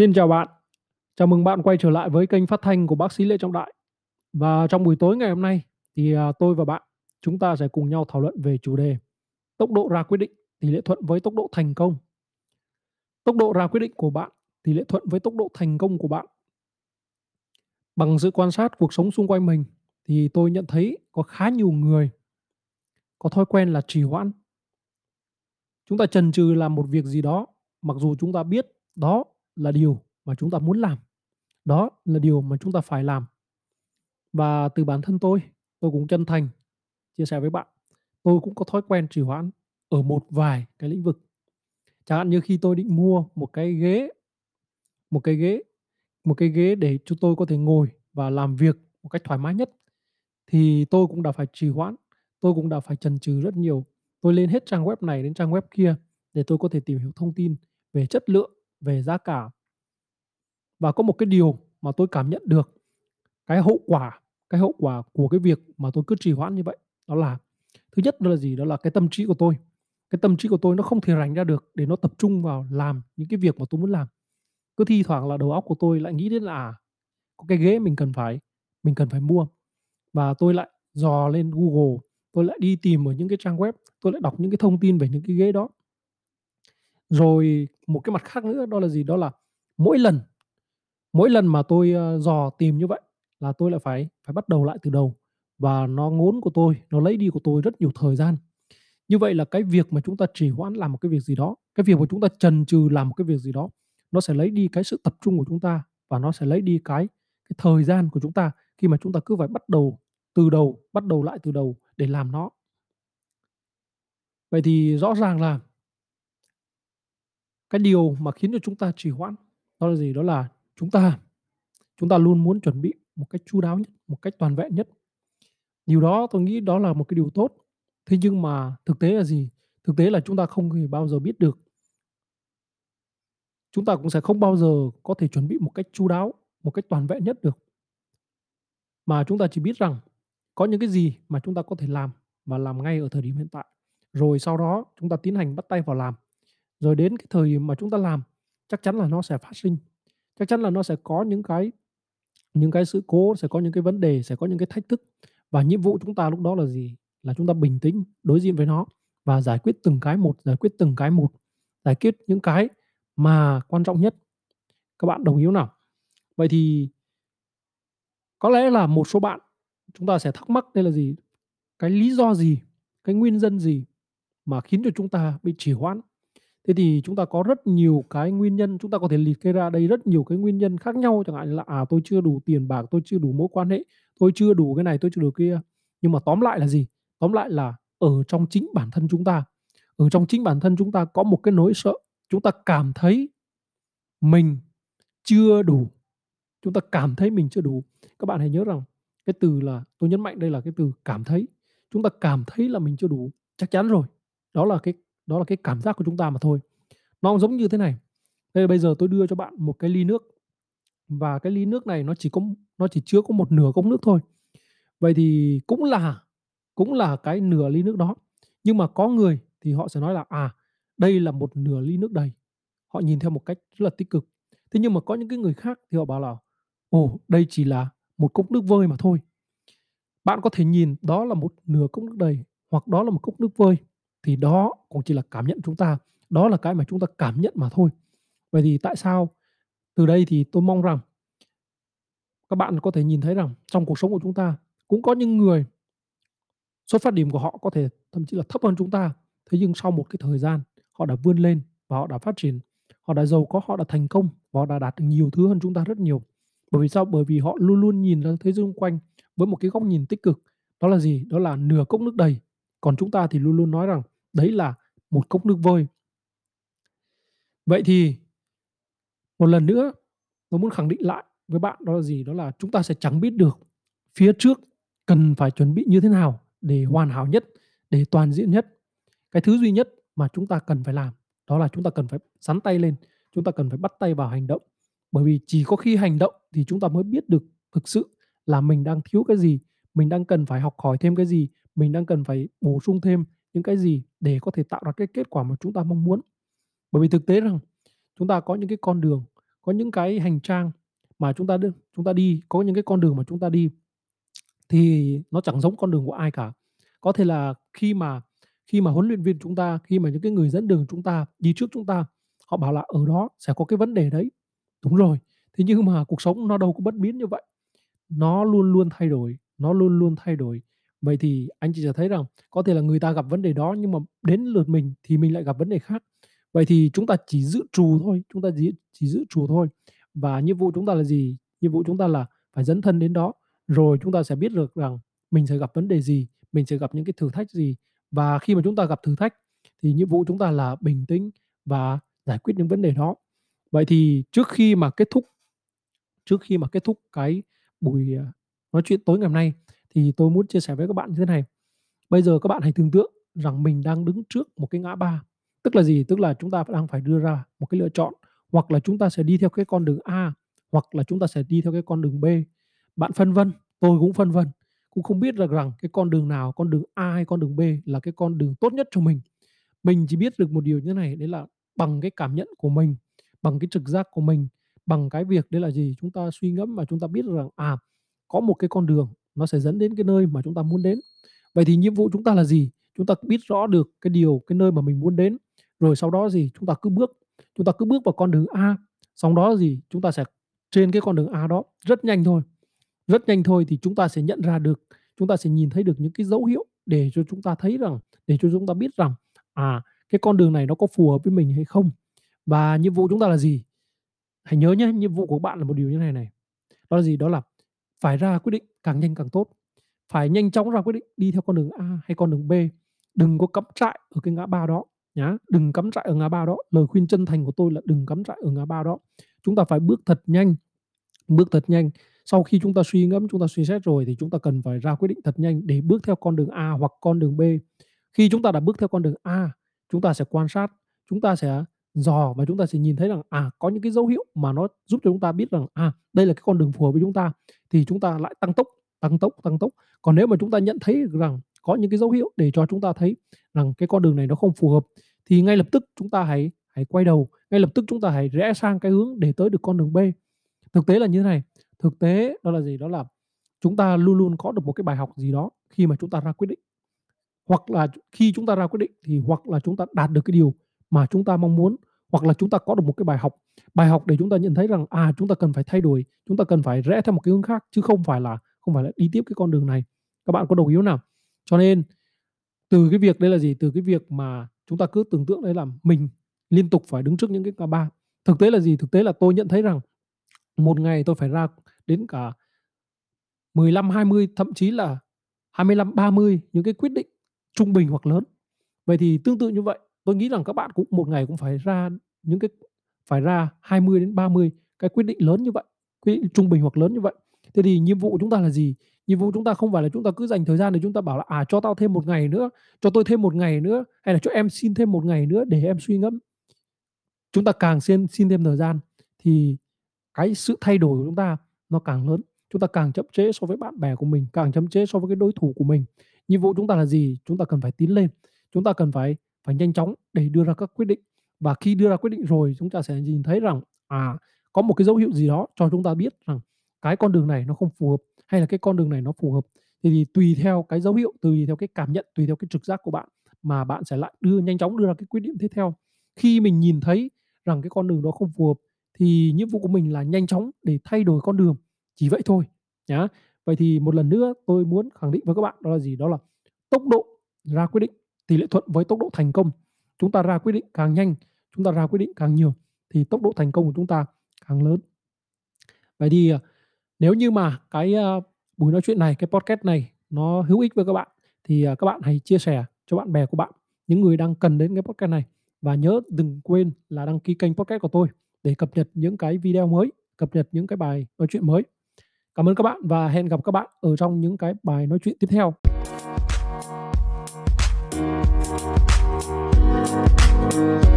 Xin chào bạn. Chào mừng bạn quay trở lại với kênh phát thanh của bác sĩ Lê Trọng Đại. Và trong buổi tối ngày hôm nay thì, à, tôi và bạn chúng ta sẽ cùng nhau thảo luận về chủ đề tốc độ ra quyết định tỷ lệ thuận với tốc độ thành công. Tốc độ ra quyết định của bạn tỷ lệ thuận với tốc độ thành công của bạn. Bằng sự quan sát cuộc sống xung quanh mình thì tôi nhận thấy có khá nhiều người có thói quen là trì hoãn. Chúng ta chần chừ làm một việc gì đó mặc dù chúng ta biết đó là điều mà chúng ta muốn làm. Đó là điều mà chúng ta phải làm. Và từ bản thân tôi, tôi cũng chân thành chia sẻ với bạn, tôi cũng có thói quen trì hoãn ở một vài cái lĩnh vực. Chẳng hạn như khi tôi định mua một cái ghế một cái ghế một cái ghế để cho tôi có thể ngồi và làm việc một cách thoải mái nhất, thì tôi cũng đã phải trì hoãn, tôi cũng đã phải chần chừ rất nhiều. Tôi lên hết trang web này đến trang web kia để tôi có thể tìm hiểu thông tin về chất lượng, về giá cả. Và có một cái điều mà tôi cảm nhận được, cái hậu quả cái hậu quả của cái việc mà tôi cứ trì hoãn như vậy, đó là thứ nhất đó là gì? Đó là cái tâm trí của tôi. Cái tâm trí của tôi nó không thể rảnh ra được để nó tập trung vào làm những cái việc mà tôi muốn làm. Cứ thi thoảng là đầu óc của tôi lại nghĩ đến là, à, có cái ghế mình cần phải mình cần phải mua. Và tôi lại dò lên Google, tôi lại đi tìm ở những cái trang web, tôi lại đọc những cái thông tin về những cái ghế đó. Rồi một cái mặt khác nữa đó là gì? Đó là mỗi lần mỗi lần mà tôi, ờ, dò tìm như vậy là tôi lại phải phải bắt đầu lại từ đầu và nó ngốn của tôi, nó lấy đi của tôi rất nhiều thời gian. Như vậy là cái việc mà chúng ta trì hoãn làm một cái việc gì đó, cái việc mà chúng ta chần chừ làm một cái việc gì đó, nó sẽ lấy đi cái sự tập trung của chúng ta và nó sẽ lấy đi cái cái thời gian của chúng ta khi mà chúng ta cứ phải bắt đầu từ đầu, bắt đầu lại từ đầu để làm nó. Vậy thì rõ ràng là cái điều mà khiến cho chúng ta trì hoãn đó là gì? Đó là chúng ta chúng ta luôn muốn chuẩn bị một cách chu đáo nhất, một cách toàn vẹn nhất. Điều đó tôi nghĩ đó là một cái điều tốt. Thế nhưng mà thực tế là gì? Thực tế là chúng ta không hề bao giờ biết được. Chúng ta cũng sẽ không bao giờ có thể chuẩn bị một cách chu đáo, một cách toàn vẹn nhất được. Mà chúng ta chỉ biết rằng có những cái gì mà chúng ta có thể làm và làm ngay ở thời điểm hiện tại. Rồi sau đó chúng ta tiến hành bắt tay vào làm. Rồi đến cái thời điểm mà chúng ta làm, chắc chắn là nó sẽ phát sinh. Chắc chắn là nó sẽ có những cái những cái sự cố, sẽ có những cái vấn đề, sẽ có những cái thách thức. Và nhiệm vụ chúng ta lúc đó là gì? Là chúng ta bình tĩnh đối diện với nó và giải quyết từng cái một, giải quyết từng cái một, giải quyết những cái mà quan trọng nhất. Các bạn đồng ý không nào? Vậy thì có lẽ là một số bạn chúng ta sẽ thắc mắc đây là gì? Cái lý do gì, cái nguyên nhân gì mà khiến cho chúng ta bị trì hoãn? Thế thì chúng ta có rất nhiều cái nguyên nhân, chúng ta có thể liệt kê ra đây rất nhiều cái nguyên nhân khác nhau, chẳng hạn là, à, tôi chưa đủ tiền bạc, tôi chưa đủ mối quan hệ, tôi chưa đủ cái này, tôi chưa đủ kia. Nhưng mà tóm lại là gì? Tóm lại là ở trong chính bản thân chúng ta, ở trong chính bản thân chúng ta có một cái nỗi sợ, chúng ta cảm thấy mình chưa đủ, chúng ta cảm thấy mình chưa đủ. Các bạn hãy nhớ rằng cái từ là tôi nhấn mạnh đây là cái từ cảm thấy. Chúng ta cảm thấy là mình chưa đủ, chắc chắn rồi. Đó là cái đó là cái cảm giác của chúng ta mà thôi. Nó giống như thế này. Đây bây giờ tôi đưa cho bạn một cái ly nước và cái ly nước này nó chỉ có nó chỉ chứa có một nửa cốc nước thôi. Vậy thì cũng là cũng là cái nửa ly nước đó. Nhưng mà có người thì họ sẽ nói là, à, đây là một nửa ly nước đầy. Họ nhìn theo một cách rất là tích cực. Thế nhưng mà có những cái người khác thì họ bảo là, ồ, đây chỉ là một cốc nước vơi mà thôi. Bạn có thể nhìn đó là một nửa cốc nước đầy hoặc đó là một cốc nước vơi thì đó cũng chỉ là cảm nhận chúng ta, đó là cái mà chúng ta cảm nhận mà thôi. Vậy thì tại sao? Từ đây thì tôi mong rằng các bạn có thể nhìn thấy rằng trong cuộc sống của chúng ta cũng có những người xuất phát điểm của họ có thể thậm chí là thấp hơn chúng ta, thế nhưng sau một cái thời gian họ đã vươn lên và họ đã phát triển, họ đã giàu có, họ đã thành công và họ đã đạt được nhiều thứ hơn chúng ta rất nhiều. Bởi vì sao? Bởi vì họ luôn luôn nhìn ra thế giới xung quanh với một cái góc nhìn tích cực. Đó là gì? Đó là nửa cốc nước đầy. Còn chúng ta thì luôn luôn nói rằng đấy là một cốc nước vôi Vậy thì một lần nữa tôi muốn khẳng định lại với bạn đó là gì? Đó là chúng ta sẽ chẳng biết được phía trước cần phải chuẩn bị như thế nào để hoàn hảo nhất, để toàn diện nhất. Cái thứ duy nhất mà chúng ta cần phải làm đó là chúng ta cần phải sắn tay lên, chúng ta cần phải bắt tay vào hành động. Bởi vì chỉ có khi hành động thì chúng ta mới biết được thực sự là mình đang thiếu cái gì, mình đang cần phải học hỏi thêm cái gì, mình đang cần phải bổ sung thêm những cái gì để có thể tạo ra cái kết quả mà chúng ta mong muốn. Bởi vì thực tế rằng chúng ta có những cái con đường có những cái hành trang mà chúng ta đi, chúng ta đi, có những cái con đường mà chúng ta đi thì nó chẳng giống con đường của ai cả. Có thể là khi mà khi mà huấn luyện viên chúng ta, khi mà những cái người dẫn đường chúng ta, đi trước chúng ta, họ bảo là ở đó sẽ có cái vấn đề đấy. Đúng rồi, thế nhưng mà cuộc sống nó đâu có bất biến như vậy, nó luôn luôn thay đổi, nó luôn luôn thay đổi. Vậy thì anh chị sẽ thấy rằng có thể là người ta gặp vấn đề đó nhưng mà đến lượt mình thì mình lại gặp vấn đề khác. Vậy thì chúng ta chỉ dự trù thôi, chúng ta chỉ chỉ dự trù thôi. Và nhiệm vụ chúng ta là gì? Nhiệm vụ chúng ta là phải dẫn thân đến đó, rồi chúng ta sẽ biết được rằng mình sẽ gặp vấn đề gì, mình sẽ gặp những cái thử thách gì. Và khi mà chúng ta gặp thử thách thì nhiệm vụ chúng ta là bình tĩnh và giải quyết những vấn đề đó. Vậy thì trước khi mà kết thúc trước khi mà kết thúc cái buổi, à, nói chuyện tối ngày hôm nay thì tôi muốn chia sẻ với các bạn như thế này. Bây giờ các bạn hãy tưởng tượng rằng mình đang đứng trước một cái ngã ba. Tức là gì? Tức là chúng ta đang phải đưa ra một cái lựa chọn, hoặc là chúng ta sẽ đi theo cái con đường A, hoặc là chúng ta sẽ đi theo cái con đường B. Bạn phân vân, tôi cũng phân vân, cũng không biết được rằng cái con đường nào, con đường A hay con đường B là cái con đường tốt nhất cho mình. Mình chỉ biết được một điều như thế này, đấy là bằng cái cảm nhận của mình, bằng cái trực giác của mình, bằng cái việc đấy là gì? Chúng ta suy ngẫm và chúng ta biết rằng, à, có một cái con đường nó sẽ dẫn đến cái nơi mà chúng ta muốn đến. Vậy thì nhiệm vụ chúng ta là gì? Chúng ta biết rõ được cái điều, cái nơi mà mình muốn đến, rồi sau đó gì? Chúng ta cứ bước, chúng ta cứ bước vào con đường A, sau đó gì? Chúng ta sẽ trên cái con đường A đó rất nhanh thôi, rất nhanh thôi thì chúng ta sẽ nhận ra được, chúng ta sẽ nhìn thấy được những cái dấu hiệu để cho chúng ta thấy rằng để cho chúng ta biết rằng, à, cái con đường này nó có phù hợp với mình hay không. Và nhiệm vụ chúng ta là gì? Hãy nhớ nhé, nhiệm vụ của bạn là một điều như này này. Đó là gì? Đó là phải ra quyết định càng nhanh càng tốt. Phải nhanh chóng ra quyết định đi theo con đường A hay con đường B. Đừng có cắm trại ở cái ngã ba đó nhá, đừng cắm trại ở ngã ba đó. Lời khuyên chân thành của tôi là đừng cắm trại ở ngã ba đó. Chúng ta phải bước thật nhanh, bước thật nhanh. Sau khi chúng ta suy ngẫm, chúng ta suy xét rồi thì chúng ta cần phải ra quyết định thật nhanh để bước theo con đường A hoặc con đường B. Khi chúng ta đã bước theo con đường A, chúng ta sẽ quan sát, chúng ta sẽ dò và chúng ta sẽ nhìn thấy rằng, à, có những cái dấu hiệu mà nó giúp cho chúng ta biết rằng, à, đây là cái con đường phù hợp với chúng ta, thì chúng ta lại tăng tốc, tăng tốc, tăng tốc. Còn nếu mà chúng ta nhận thấy rằng có những cái dấu hiệu để cho chúng ta thấy rằng cái con đường này nó không phù hợp, thì ngay lập tức chúng ta hãy hãy quay đầu, ngay lập tức chúng ta hãy rẽ sang cái hướng để tới được con đường B. Thực tế là như thế này, thực tế đó là gì? Đó là chúng ta luôn luôn có được một cái bài học gì đó khi mà chúng ta ra quyết định. Hoặc là khi chúng ta ra quyết định thì hoặc là chúng ta đạt được cái điều mà chúng ta mong muốn, hoặc là chúng ta có được một cái bài học, bài học để chúng ta nhận thấy rằng, à, chúng ta cần phải thay đổi, chúng ta cần phải rẽ theo một cái hướng khác chứ không phải là không phải là đi tiếp cái con đường này. Các bạn có đồng ý không nào? Cho nên từ cái việc đấy là gì? Từ cái việc mà chúng ta cứ tưởng tượng đấy là mình liên tục phải đứng trước những cái ngã ba. Thực tế là gì? Thực tế là tôi nhận thấy rằng một ngày tôi phải ra đến cả 15, 20, thậm chí là 25, 30 những cái quyết định trung bình hoặc lớn. Vậy thì tương tự như vậy, tôi nghĩ rằng các bạn cũng một ngày cũng phải ra những cái phải ra 20 đến 30 cái quyết định lớn như vậy, quyết định trung bình hoặc lớn như vậy. Thế thì nhiệm vụ của chúng ta là gì? Nhiệm vụ chúng ta không phải là chúng ta cứ dành thời gian để chúng ta bảo là, à, cho tao thêm một ngày nữa, cho tôi thêm một ngày nữa, hay là cho em xin thêm một ngày nữa để em suy ngẫm. Chúng ta càng xin xin thêm thời gian thì cái sự thay đổi của chúng ta nó càng lớn, chúng ta càng chậm trễ so với bạn bè của mình, càng chậm trễ so với cái đối thủ của mình. Nhiệm vụ chúng ta là gì? Chúng ta cần phải tiến lên, chúng ta cần phải phải nhanh chóng để đưa ra các quyết định. Và khi đưa ra quyết định rồi, chúng ta sẽ nhìn thấy rằng, à, có một cái dấu hiệu gì đó cho chúng ta biết rằng cái con đường này nó không phù hợp, hay là cái con đường này nó phù hợp. Thì thì tùy theo cái dấu hiệu, tùy theo cái cảm nhận, tùy theo cái trực giác của bạn mà bạn sẽ lại đưa nhanh chóng đưa ra cái quyết định tiếp theo. Khi mình nhìn thấy rằng cái con đường đó không phù hợp thì nhiệm vụ của mình là nhanh chóng để thay đổi con đường, chỉ vậy thôi nhá. Vậy thì một lần nữa tôi muốn khẳng định với các bạn đó là gì? Đó là tốc độ ra quyết định tỷ lệ thuận với tốc độ thành công. Chúng ta ra quyết định càng nhanh, chúng ta ra quyết định càng nhiều thì tốc độ thành công của chúng ta càng lớn. Vậy thì, à, nếu như mà cái, à, buổi nói chuyện này, cái podcast này nó hữu ích với các bạn thì, à, các bạn hãy chia sẻ cho bạn bè của bạn, những người đang cần đến cái podcast này. Và nhớ đừng quên là đăng ký kênh podcast của tôi để cập nhật những cái video mới, cập nhật những cái bài nói chuyện mới. Cảm ơn các bạn và hẹn gặp các bạn ở trong những cái bài nói chuyện tiếp theo. Thank you.